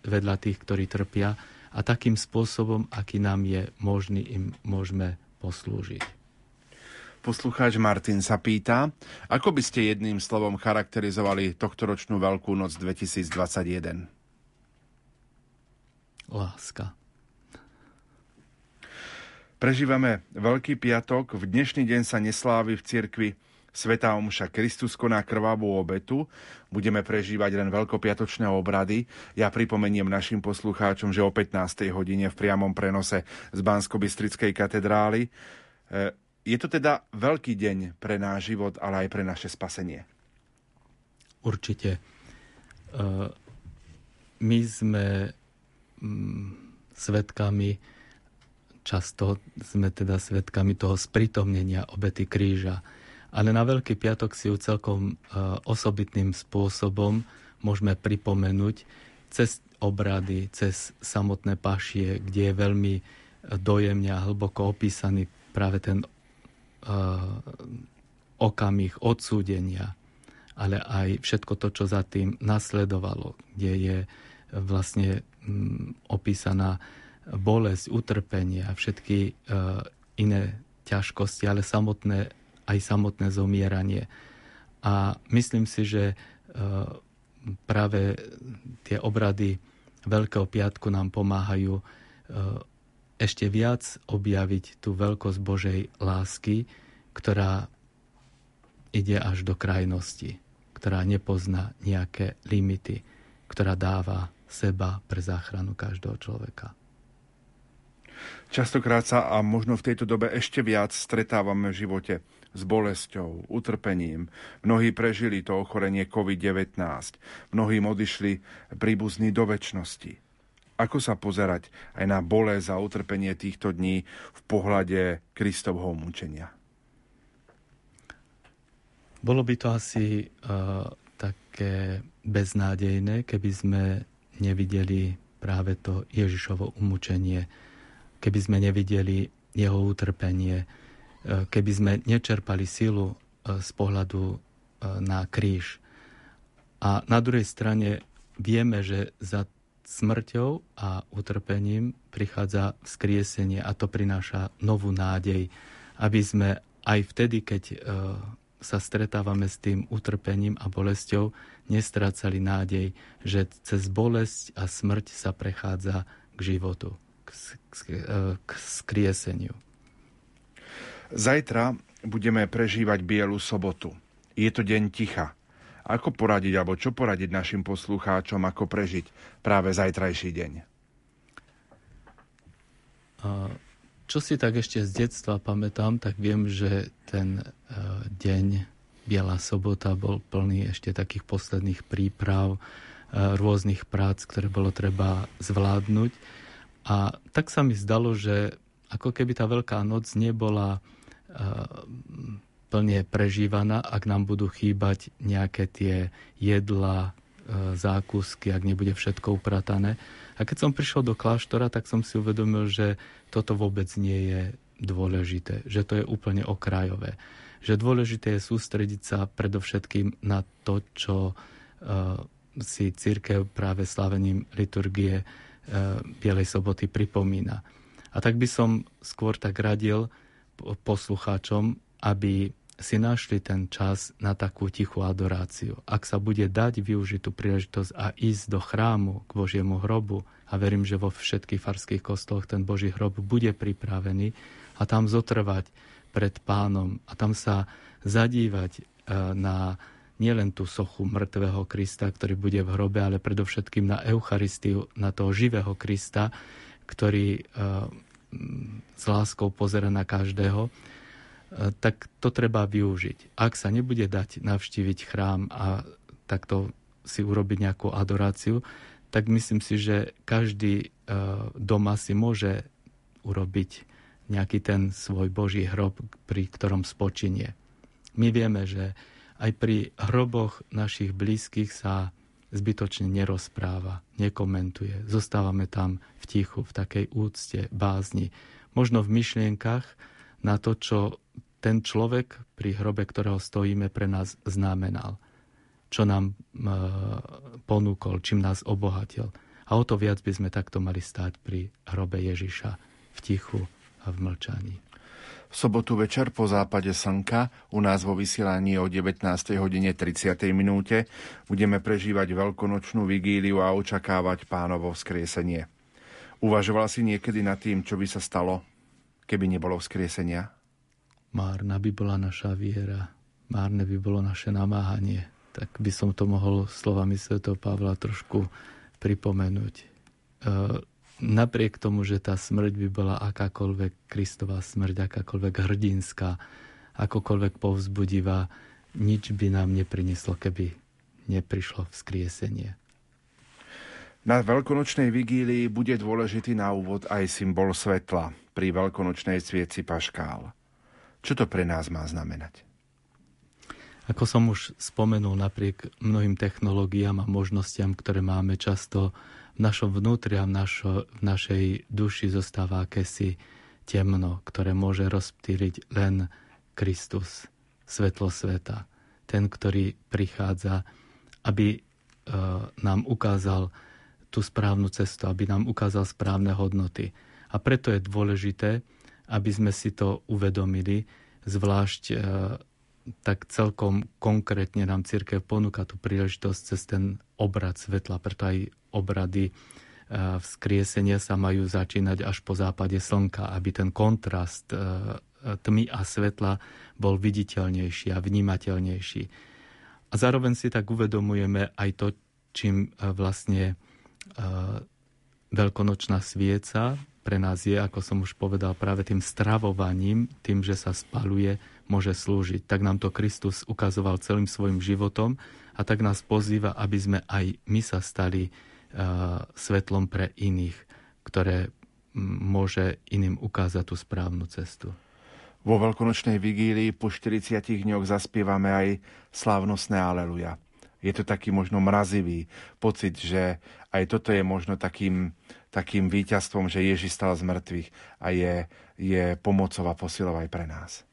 vedľa tých, ktorí trpia a takým spôsobom, aký nám je možný, im môžeme poslúžiť. Poslucháč Martin sa pýta, ako by ste jedným slovom charakterizovali tohtoročnú Veľkú noc 2021? Láska. Prežívame Veľký piatok, v dnešný deň sa neslávi v cirkvi Svetá Omša Kristus koná krvavú obetu. Budeme prežívať len veľkopiatočné obrady. Ja pripomeniem našim poslucháčom, že o 15. hodine v priamom prenose z bansko katedrály e, je to teda veľký deň pre náš život, ale aj pre naše spasenie. Určite. E, my sme mm, svetkami, často sme teda svetkami toho spritomnenia obety kríža. Ale na Veľký piatok si ju celkom e, osobitným spôsobom môžeme pripomenúť cez obrady, cez samotné pašie, kde je veľmi dojemne a hlboko opísaný práve ten okamih odsúdenia, ale aj všetko to, čo za tým nasledovalo, kde je vlastne mm, opísaná bolesť, utrpenie a všetky iné ťažkosti, ale samotné, aj samotné zomieranie. A myslím si, že práve tie obrady Veľkého piatku nám pomáhajú ešte viac objaviť tú veľkosť Božej lásky, ktorá ide až do krajnosti, ktorá nepozná nejaké limity, ktorá dáva seba pre záchranu každého človeka. Častokrát sa a možno v tejto dobe ešte viac stretávame v živote s bolesťou, utrpením. Mnohí prežili to ochorenie COVID-19. Mnohí odišli príbuzní do väčšnosti. Ako sa pozerať aj na bolesť a utrpenie týchto dní v pohľade Kristovho mučenia? Bolo by to asi uh, také beznádejné, keby sme nevideli práve to Ježišovo umúčenie, keby sme nevideli jeho utrpenie, keby sme nečerpali silu uh, z pohľadu uh, na kríž. A na druhej strane vieme, že za smrťou a utrpením prichádza vzkriesenie a to prináša novú nádej, aby sme aj vtedy, keď e, sa stretávame s tým utrpením a bolesťou, nestrácali nádej, že cez bolesť a smrť sa prechádza k životu, k, k, e, k skrieseniu. Zajtra budeme prežívať Bielu sobotu. Je to deň ticha. Ako poradiť, alebo čo poradiť našim poslucháčom, ako prežiť práve zajtrajší deň? Čo si tak ešte z detstva pamätám, tak viem, že ten e, deň Biela sobota bol plný ešte takých posledných príprav, e, rôznych prác, ktoré bolo treba zvládnuť. A tak sa mi zdalo, že ako keby tá Veľká noc nebola plne prežívaná, ak nám budú chýbať nejaké tie jedla, e, zákusky, ak nebude všetko upratané. A keď som prišiel do kláštora, tak som si uvedomil, že toto vôbec nie je dôležité, že to je úplne okrajové. Že dôležité je sústrediť sa predovšetkým na to, čo uh, si církev práve slavením liturgie Bielej soboty pripomína. A tak by som skôr tak radil poslucháčom, aby si našli ten čas na takú tichú adoráciu. Ak sa bude dať využiť tú príležitosť a ísť do chrámu k Božiemu hrobu, a verím, že vo všetkých farských kostoloch ten Boží hrob bude pripravený a tam zotrvať pred pánom a tam sa zadívať e, na nielen tú sochu mŕtvého Krista, ktorý bude v hrobe, ale predovšetkým na Eucharistiu, na toho živého Krista, ktorý e, s láskou pozera na každého E, tak to treba využiť. Ak sa nebude dať navštíviť chrám a takto si urobiť nejakú adoráciu, tak myslím si, že každý e, doma si môže urobiť nejaký ten svoj Boží hrob, pri ktorom spočinie. My vieme, že aj pri hroboch našich blízkych sa zbytočne nerozpráva, nekomentuje. Zostávame tam v tichu, v takej úcte, bázni. Možno v myšlienkach na to, čo ten človek, pri hrobe ktorého stojíme, pre nás znamenal. Čo nám e, ponúkol, čím nás obohatil. A o to viac by sme takto mali stáť pri hrobe Ježiša v tichu a v mlčaní. V sobotu večer po západe slnka u nás vo vysielaní o 19. hodine 30. minúte budeme prežívať veľkonočnú vigíliu a očakávať pánovo vzkriesenie. Uvažoval si niekedy nad tým, čo by sa stalo, keby nebolo vzkriesenia? Márna by bola naša viera, márne by bolo naše namáhanie. Tak by som to mohol slovami Sv. Pavla trošku pripomenúť. E, napriek tomu, že tá smrť by bola akákoľvek Kristová smrť, akákoľvek hrdinská, akokoľvek povzbudivá, nič by nám neprineslo, keby neprišlo vzkriesenie. Na veľkonočnej vigílii bude dôležitý na úvod aj symbol svetla pri veľkonočnej svieci Paškál. Čo to pre nás má znamenať? Ako som už spomenul, napriek mnohým technológiám a možnostiam, ktoré máme často v našom vnútri a v, našo, v našej duši zostáva akési temno, ktoré môže rozptýliť len Kristus, svetlo sveta. Ten, ktorý prichádza, aby e, nám ukázal tú správnu cestu, aby nám ukázal správne hodnoty. A preto je dôležité, aby sme si to uvedomili, zvlášť e, tak celkom konkrétne nám církev ponúka tú príležitosť cez ten obrad svetla, preto aj obrady e, vzkriesenia sa majú začínať až po západe slnka, aby ten kontrast e, tmy a svetla bol viditeľnejší a vnímateľnejší. A zároveň si tak uvedomujeme aj to, čím e, vlastne veľkonočná svieca pre nás je, ako som už povedal, práve tým stravovaním, tým, že sa spaluje, môže slúžiť. Tak nám to Kristus ukazoval celým svojim životom a tak nás pozýva, aby sme aj my sa stali svetlom pre iných, ktoré môže iným ukázať tú správnu cestu. Vo veľkonočnej vigílii po 40 dňoch zaspievame aj slávnostné aleluja. Je to taký možno mrazivý pocit, že aj toto je možno takým, takým víťazstvom, že Ježiš stal z mŕtvych a je, je pomocou a aj pre nás.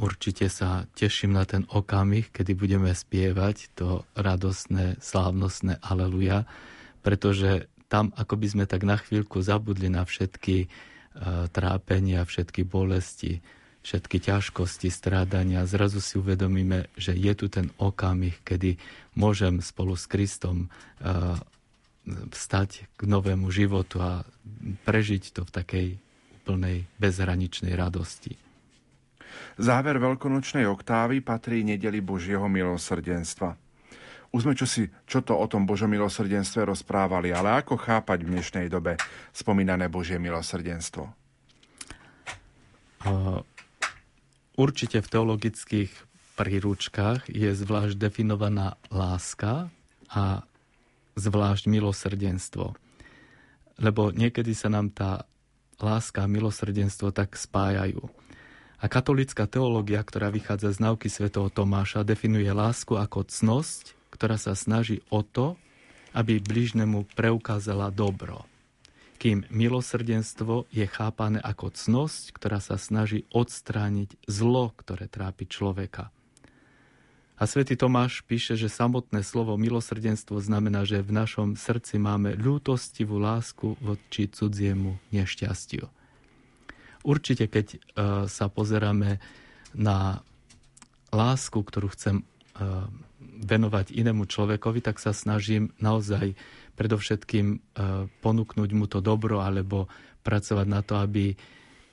Určite sa teším na ten okamih, kedy budeme spievať to radostné, slávnostné aleluja, pretože tam ako by sme tak na chvíľku zabudli na všetky uh, trápenia, všetky bolesti, všetky ťažkosti, strádania. Zrazu si uvedomíme, že je tu ten okamih, kedy môžem spolu s Kristom uh, vstať k novému životu a prežiť to v takej úplnej bezhraničnej radosti. Záver veľkonočnej oktávy patrí nedeli Božieho milosrdenstva. Už sme čo, si, čo to o tom Božom milosrdenstve rozprávali, ale ako chápať v dnešnej dobe spomínané Božie milosrdenstvo? Určite v teologických príručkách je zvlášť definovaná láska a zvlášť milosrdenstvo. Lebo niekedy sa nám tá láska a milosrdenstvo tak spájajú. A katolická teológia, ktorá vychádza z nauky svätého Tomáša, definuje lásku ako cnosť, ktorá sa snaží o to, aby bližnemu preukázala dobro. Kým milosrdenstvo je chápané ako cnosť, ktorá sa snaží odstrániť zlo, ktoré trápi človeka. A svätý Tomáš píše, že samotné slovo milosrdenstvo znamená, že v našom srdci máme ľútostivú lásku voči cudziemu nešťastiu. Určite, keď uh, sa pozeráme na lásku, ktorú chcem uh, venovať inému človekovi, tak sa snažím naozaj predovšetkým uh, ponúknuť mu to dobro alebo pracovať na to, aby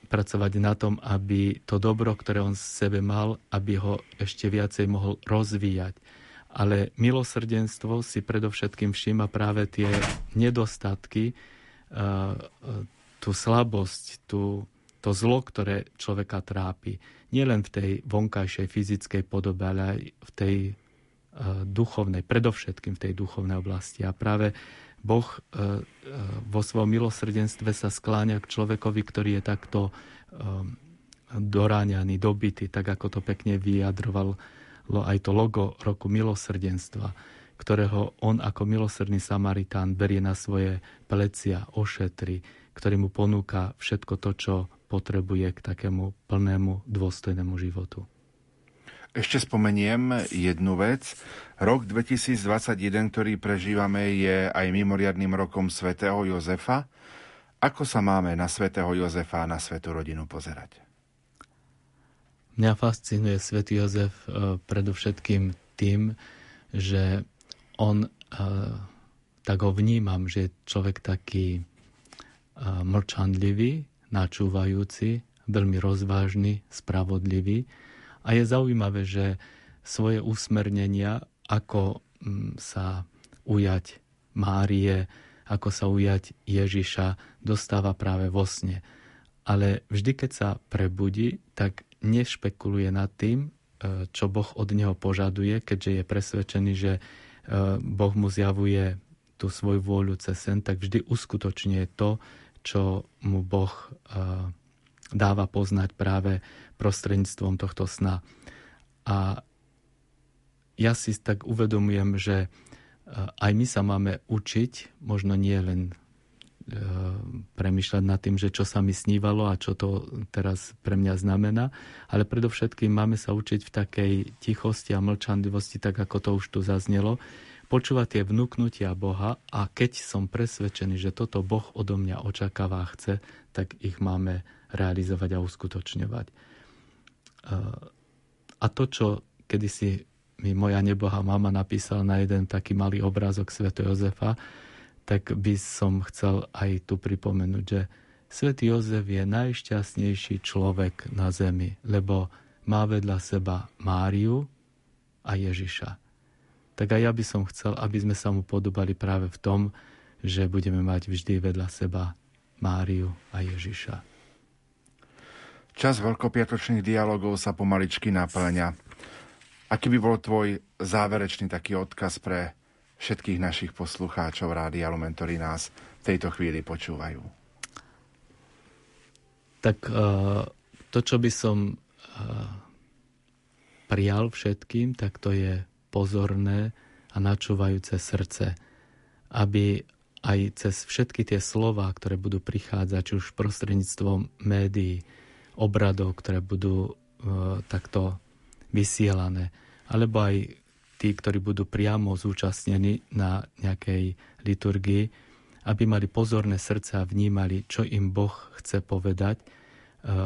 pracovať na tom, aby to dobro, ktoré on v sebe mal, aby ho ešte viacej mohol rozvíjať. Ale milosrdenstvo si predovšetkým všíma práve tie nedostatky, tú slabosť, tú, to zlo, ktoré človeka trápi. Nielen v tej vonkajšej fyzickej podobe, ale aj v tej uh, duchovnej, predovšetkým v tej duchovnej oblasti. A práve Boh uh, uh, vo svojom milosrdenstve sa skláňa k človekovi, ktorý je takto doráňaný, dobitý, tak ako to pekne vyjadroval aj to logo roku milosrdenstva, ktorého on ako milosrdný Samaritán berie na svoje plecia, ošetri, ktorý mu ponúka všetko to, čo potrebuje k takému plnému, dôstojnému životu. Ešte spomeniem jednu vec. Rok 2021, ktorý prežívame, je aj mimoriadným rokom svätého Jozefa Ako sa máme na svätého Jozefa a na svetú rodinu pozerať? Mňa fascinuje svätý Jozef uh, predovšetkým tým, že on, uh, tak ho vnímam, že je človek taký uh, mlčanlivý, načúvajúci, veľmi rozvážny, spravodlivý. A je zaujímavé, že svoje usmernenia, ako mm, sa ujať Márie, ako sa ujať Ježiša, dostáva práve vo sne. Ale vždy, keď sa prebudí, tak nešpekuluje nad tým, e, čo Boh od neho požaduje, keďže je presvedčený, že e, Boh mu zjavuje tú svoju vôľu cez sen, tak vždy uskutočňuje to, čo mu Boh e, dáva poznať práve prostredníctvom tohto sna. A ja si tak uvedomujem, že aj my sa máme učiť, možno nie len E, premyšľať nad tým, že čo sa mi snívalo a čo to teraz pre mňa znamená, ale predovšetkým máme sa učiť v takej tichosti a mlčanlivosti, tak ako to už tu zaznelo, počúvať tie vnúknutia Boha a keď som presvedčený, že toto Boh odo mňa očakáva a chce, tak ich máme realizovať a uskutočňovať. E, a to, čo kedysi mi moja neboha mama napísala na jeden taký malý obrázok Sv. Jozefa, tak by som chcel aj tu pripomenúť, že svätý Jozef je najšťastnejší človek na zemi, lebo má vedľa seba Máriu a Ježiša. Tak aj ja by som chcel, aby sme sa mu podobali práve v tom, že budeme mať vždy vedľa seba Máriu a Ježiša. Čas veľkopiatočných dialogov sa pomaličky naplňa. Aký by bol tvoj záverečný taký odkaz pre všetkých našich poslucháčov Rádia Lumen, ktorí nás v tejto chvíli počúvajú? Tak uh, to, čo by som uh, prijal všetkým, tak to je pozorné a načúvajúce srdce, aby aj cez všetky tie slova, ktoré budú prichádzať, či už prostredníctvom médií, obradov, ktoré budú uh, takto vysielané, alebo aj tí, ktorí budú priamo zúčastnení na nejakej liturgii, aby mali pozorné srdce a vnímali, čo im Boh chce povedať, e,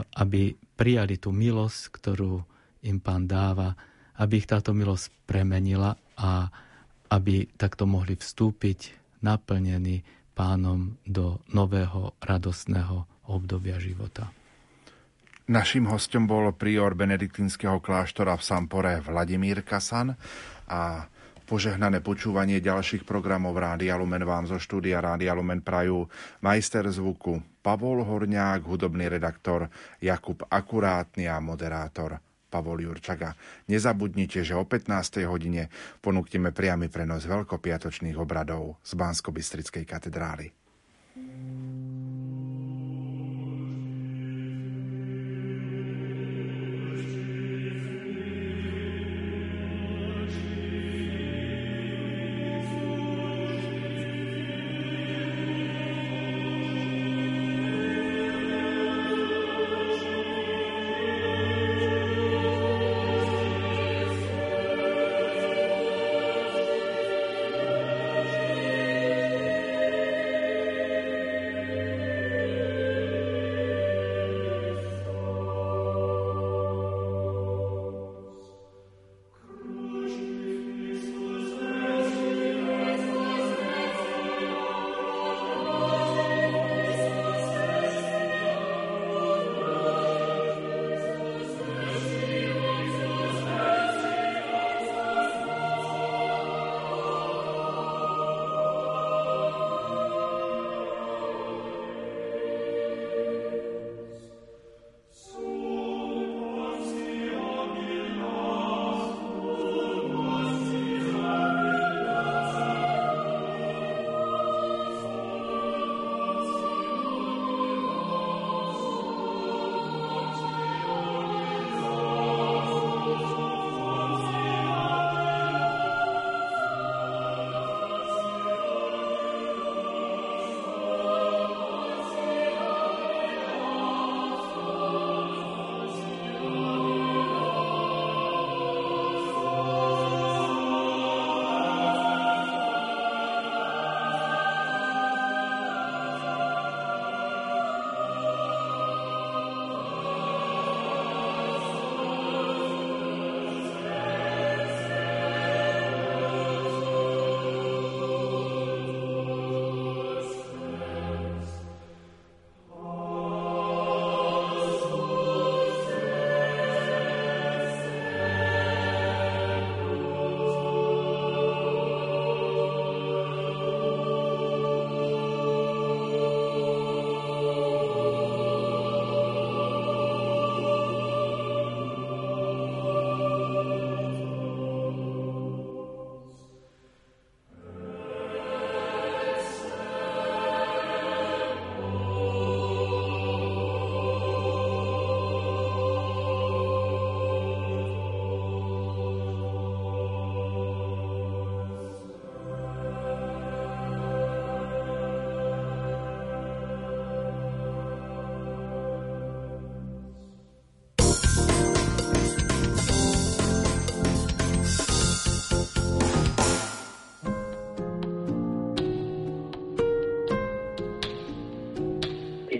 aby prijali tú milosť, ktorú im Pán dáva, aby ich táto milosť premenila a aby takto mohli vstúpiť naplnení pánom do nového radostného obdobia života. Naším hostom bol prior benediktínskeho kláštora v Sampore Vladimír Kasan a požehnané počúvanie ďalších programov Rádia Lumen vám zo štúdia Rádia Lumen prajú majster zvuku Pavol Horňák, hudobný redaktor Jakub Akurátny a moderátor Pavol Jurčaga. Nezabudnite, že o 15. hodine ponúkneme priamy prenos veľkopiatočných obradov z Bansko-Bystrickej katedrály.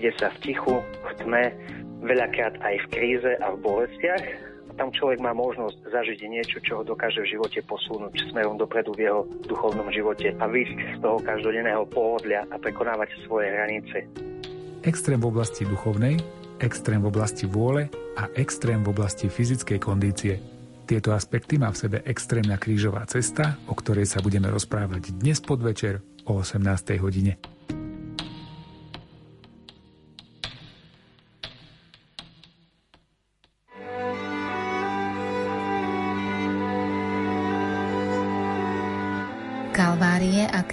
Ide sa v tichu, v tme, veľakrát aj v kríze a v bolestiach. Tam človek má možnosť zažiť niečo, čo ho dokáže v živote posunúť smerom dopredu v jeho duchovnom živote a výjsť z toho každodenného pohodlia a prekonávať svoje hranice. Extrém v oblasti duchovnej, extrém v oblasti vôle a extrém v oblasti fyzickej kondície. Tieto aspekty má v sebe extrémna krížová cesta, o ktorej sa budeme rozprávať dnes podvečer o 18. hodine.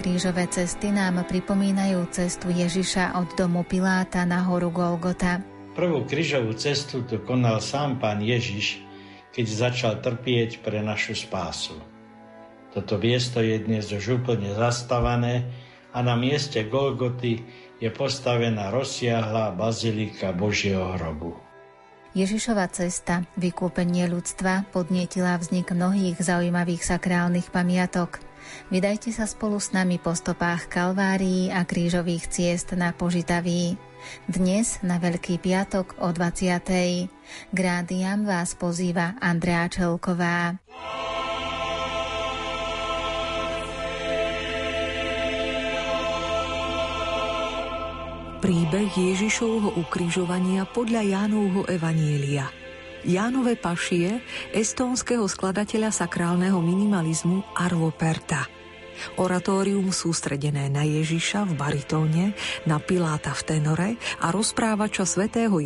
Krížové cesty nám pripomínajú cestu Ježiša od domu Piláta na horu Golgota. Prvú krížovú cestu tu konal sám pán Ježiš, keď začal trpieť pre našu spásu. Toto miesto je dnes už úplne zastavané a na mieste Golgoty je postavená rozsiahla bazilika Božieho hrobu. Ježišova cesta, vykúpenie ľudstva, podnietila vznik mnohých zaujímavých sakrálnych pamiatok – Vydajte sa spolu s nami po stopách Kalvárií a krížových ciest na Požitaví. Dnes na Veľký piatok o 20. Grádiam vás pozýva Andrea Čelková. Príbeh Ježišovho ukrižovania podľa Jánovho Evanielia – Jánove pašie estónskeho skladateľa sakrálneho minimalizmu Arvo Perta. Oratórium sústredené na Ježiša v baritóne, na Piláta v tenore a rozprávača svätého